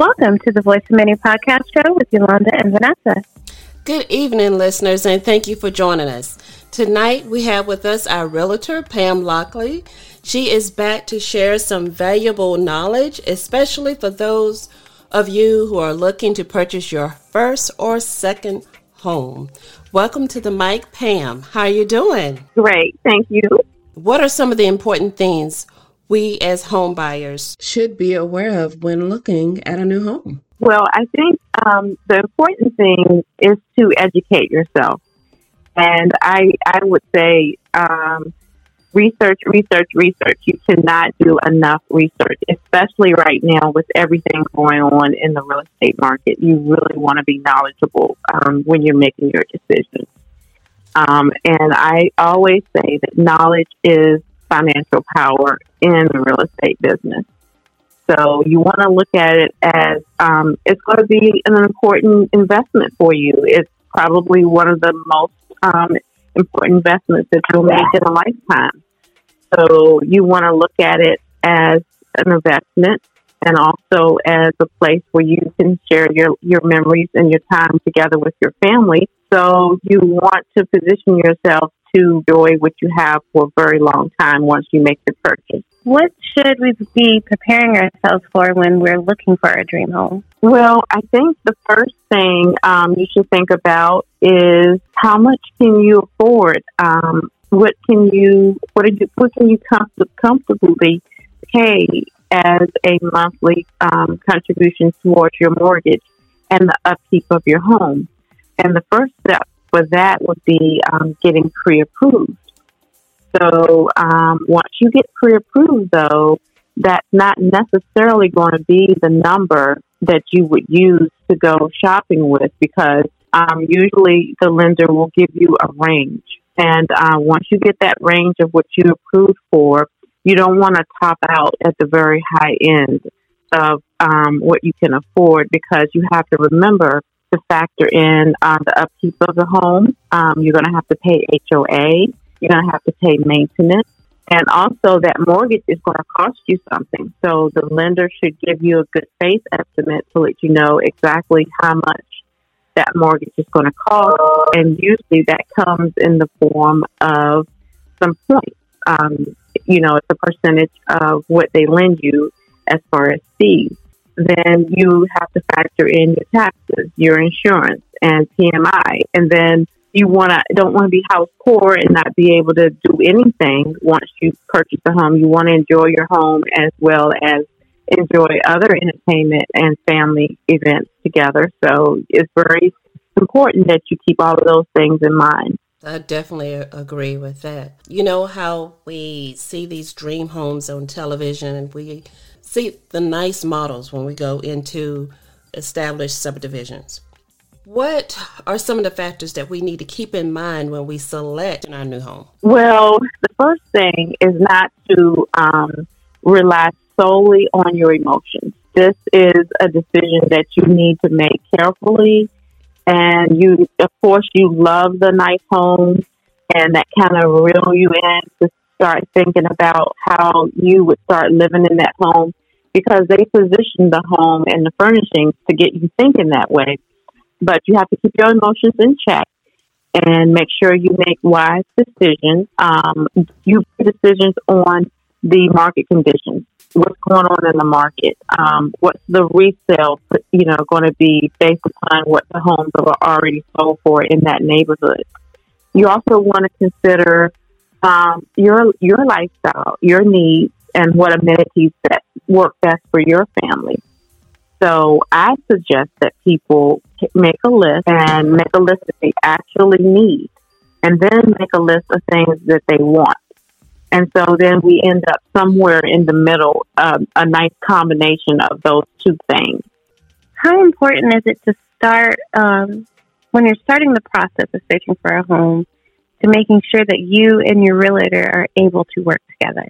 Welcome to the Voice of Many podcast show with Yolanda and Vanessa. Good evening, listeners, and thank you for joining us. Tonight we have with us our realtor, Pam Lockley. She is back to share some valuable knowledge, especially for those of you who are looking to purchase your first or second home. Welcome to the mic, Pam. How are you doing? Great, thank you. What are some of the important things we as home buyers should be aware of when looking at a new home? Well, I think um, the important thing is to educate yourself. And I, I would say um, research, research, research. You cannot do enough research, especially right now with everything going on in the real estate market. You really want to be knowledgeable um, when you're making your decisions. Um, and I always say that knowledge is financial power in the real estate business. So you want to look at it as um, it's going to be an important investment for you. It's probably one of the most um, important investments that you'll make in a lifetime. So you want to look at it as an investment and also as a place where you can share your, your memories and your time together with your family. So you want to position yourself to enjoy what you have for a very long time once you make the purchase. What should we be preparing ourselves for when we're looking for a dream home? Well, I think the first thing um, you should think about is how much can you afford? Um, what can you what, you, what can you comfortably pay as a monthly um, contribution towards your mortgage and the upkeep of your home? And the first step for that would be um, getting pre-approved. So um, once you get pre-approved, though, that's not necessarily going to be the number that you would use to go shopping with because um, usually the lender will give you a range. And uh, once you get that range of what you approved for, you don't want to top out at the very high end of um, what you can afford because you have to remember to factor in uh, the upkeep of the home. Um, you're going to have to pay HOA. You're going to have to pay maintenance. And also, that mortgage is going to cost you something. So, the lender should give you a good faith estimate to let you know exactly how much that mortgage is going to cost. And usually, that comes in the form of some points. Um, you know, it's a percentage of what they lend you as far as fees then you have to factor in your taxes, your insurance, and PMI. And then you want to don't want to be house poor and not be able to do anything once you purchase a home. You want to enjoy your home as well as enjoy other entertainment and family events together. So it's very important that you keep all of those things in mind. I definitely agree with that. You know how we see these dream homes on television and we see the nice models when we go into established subdivisions. What are some of the factors that we need to keep in mind when we select our new home? Well, the first thing is not to um, rely solely on your emotions. This is a decision that you need to make carefully. And you, of course, you love the nice home, and that kind of reel you in to start thinking about how you would start living in that home because they position the home and the furnishings to get you thinking that way. But you have to keep your emotions in check and make sure you make wise decisions. Um, you make decisions on the market conditions. What's going on in the market? Um, what's the resale, you know, going to be based upon what the homes are already sold for in that neighborhood? You also want to consider um, your your lifestyle, your needs, and what amenities that work best for your family. So I suggest that people make a list and make a list that they actually need, and then make a list of things that they want. And so then we end up somewhere in the middle, um, a nice combination of those two things. How important is it to start um, when you're starting the process of searching for a home to making sure that you and your realtor are able to work together?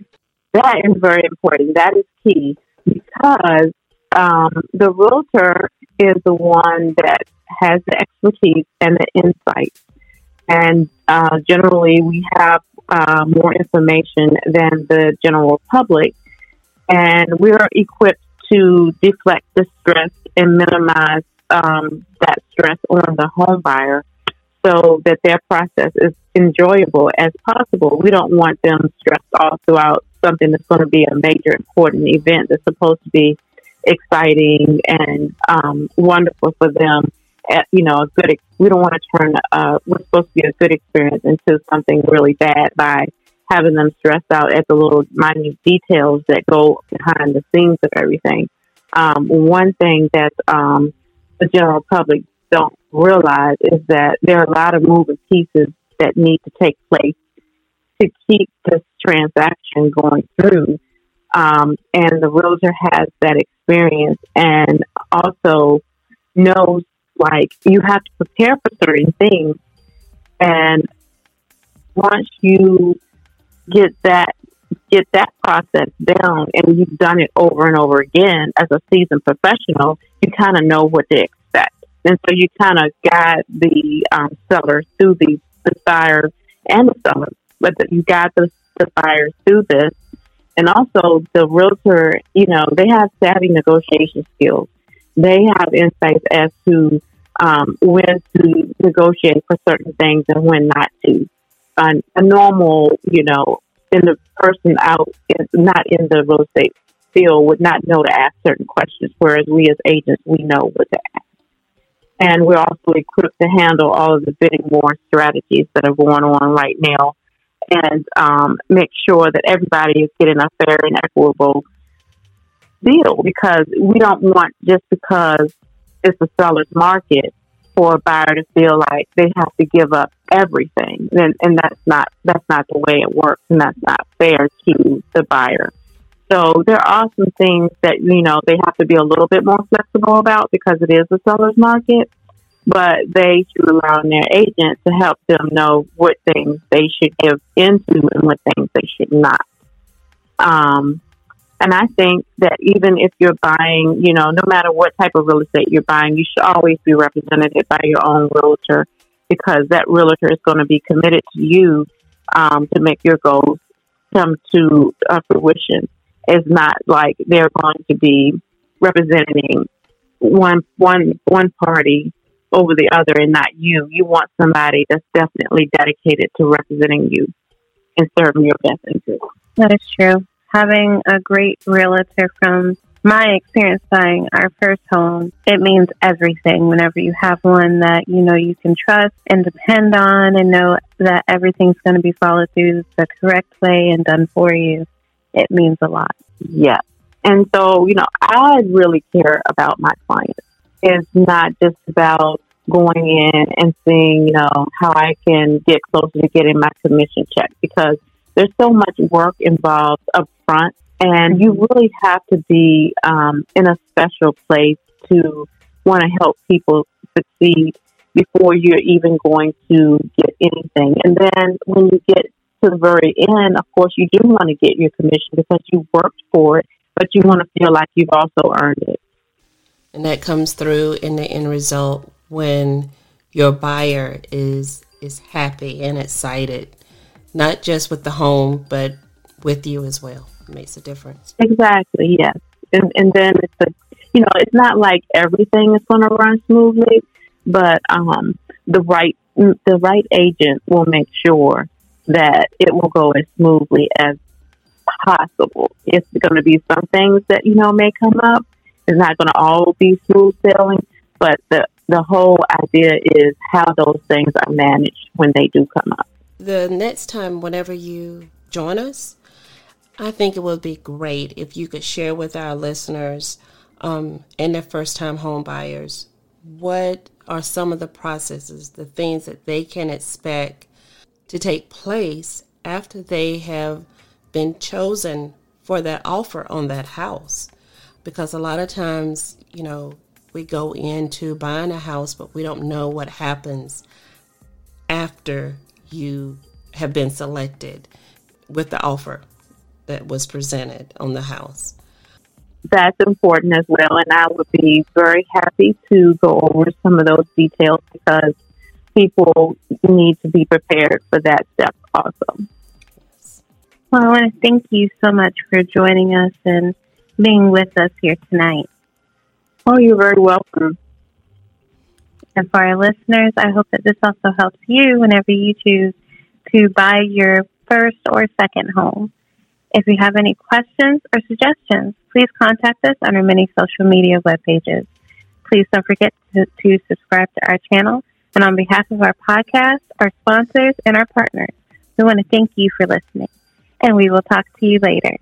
That is very important. That is key because um, the realtor is the one that has the expertise and the insight. And uh, generally, we have uh, more information than the general public, and we're equipped to deflect the stress and minimize um, that stress on the home buyer so that their process is enjoyable as possible. We don't want them stressed out throughout something that's going to be a major important event that's supposed to be exciting and um, wonderful for them. At, you know, a good. We don't want to turn. Uh, what's supposed to be a good experience into something really bad by having them stressed out at the little minute details that go behind the scenes of everything. Um, one thing that um, the general public don't realize is that there are a lot of moving pieces that need to take place to keep this transaction going through. Um, and the realtor has that experience and also knows like you have to prepare for certain things. And once you get that get that process down and you've done it over and over again as a seasoned professional, you kind of know what to. And so you kind of guide the um, seller through the, the buyer and the seller, but you guide the, the buyers through this. And also the realtor, you know, they have savvy negotiation skills. They have insights as to um, when to negotiate for certain things and when not to. Uh, a normal, you know, in the person out, not in the real estate field, would not know to ask certain questions, whereas we as agents, we know what to ask. And we're also equipped to handle all of the bidding war strategies that are going on right now and um, make sure that everybody is getting a fair and equitable deal because we don't want just because it's a seller's market for a buyer to feel like they have to give up everything, and, and that's not that's not the way it works, and that's not fair to the buyer. So there are some things that you know they have to be a little bit more flexible about because it is a seller's market, but they should allow their agent to help them know what things they should give into and what things they should not. Um, and I think that even if you're buying, you know, no matter what type of real estate you're buying, you should always be represented by your own realtor because that realtor is going to be committed to you um, to make your goals come to uh, fruition. It's not like they're going to be representing one one one party over the other and not you. You want somebody that's definitely dedicated to representing you and serving your best interest. That is true having a great realtor from my experience buying our first home, it means everything whenever you have one that you know you can trust and depend on and know that everything's going to be followed through the correct way and done for you. It means a lot. Yeah. And so, you know, I really care about my clients. It's not just about going in and seeing, you know, how I can get closer to getting my commission check because there's so much work involved up front, and you really have to be um, in a special place to want to help people succeed before you're even going to get anything. And then when you get to the very end, of course, you do want to get your commission because you worked for it, but you want to feel like you've also earned it. And that comes through in the end result when your buyer is is happy and excited not just with the home, but with you as well. It makes a difference. Exactly. Yes. And and then it's a, you know, it's not like everything is going to run smoothly, but um, the right the right agent will make sure that it will go as smoothly as possible. It's going to be some things that you know may come up. It's not going to all be smooth sailing, but the the whole idea is how those things are managed when they do come up the next time, whenever you join us, I think it would be great if you could share with our listeners um, and their first time home buyers what are some of the processes, the things that they can expect to take place after they have been chosen for that offer on that house. Because a lot of times, you know, we go into buying a house, but we don't know what happens after you have been selected with the offer that was presented on the house. That's important as well, and I would be very happy to go over some of those details because people need to be prepared for that step also. Well, I want to thank you so much for joining us and being with us here tonight. Oh, you're very welcome. And for our listeners, I hope that this also helps you whenever you choose to buy your first or second home. If you have any questions or suggestions, please contact us on our many social media web pages. Please don't forget to, to subscribe to our channel. And on behalf of our podcast, our sponsors, and our partners, we want to thank you for listening. And we will talk to you later.